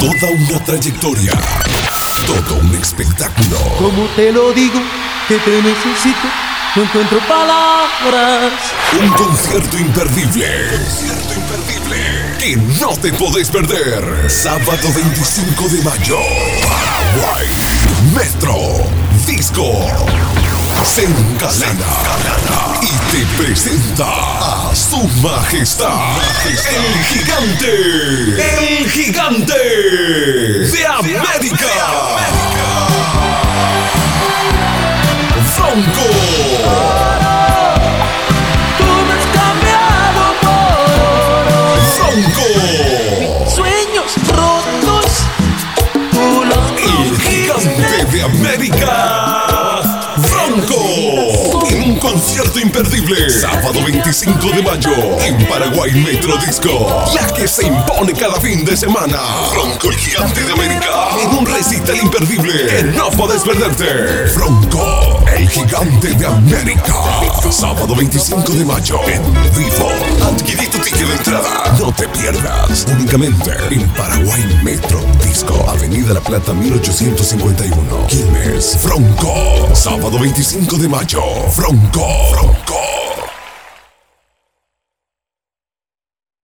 Toda una trayectoria. Todo un espectáculo. Como te lo digo, que te necesito, no encuentro palabras. Un concierto imperdible. concierto imperdible. Que no te podés perder. Sábado 25 de mayo. Paraguay. Metro. Disco. Se engalana y te presenta a su majestad, el gigante, el gigante de América, Bronco. Tú me has cambiado por Bronco, sueños rotos. Tú los el gigante de América, Bronco. Concierto imperdible, sábado 25 de mayo, en Paraguay Metro Disco. La que se impone cada fin de semana. Bronco, el gigante de América. En un recital imperdible que no podés perderte. Bronco, el gigante de América. Sábado 25 de mayo, en vivo. Adquirí tu ticket de entrada. No te pierdas. Únicamente en Paraguay Metro Disco. Avenida La Plata 1851. Quilmes. Sábado 25 de mayo. Bronco. Bronco.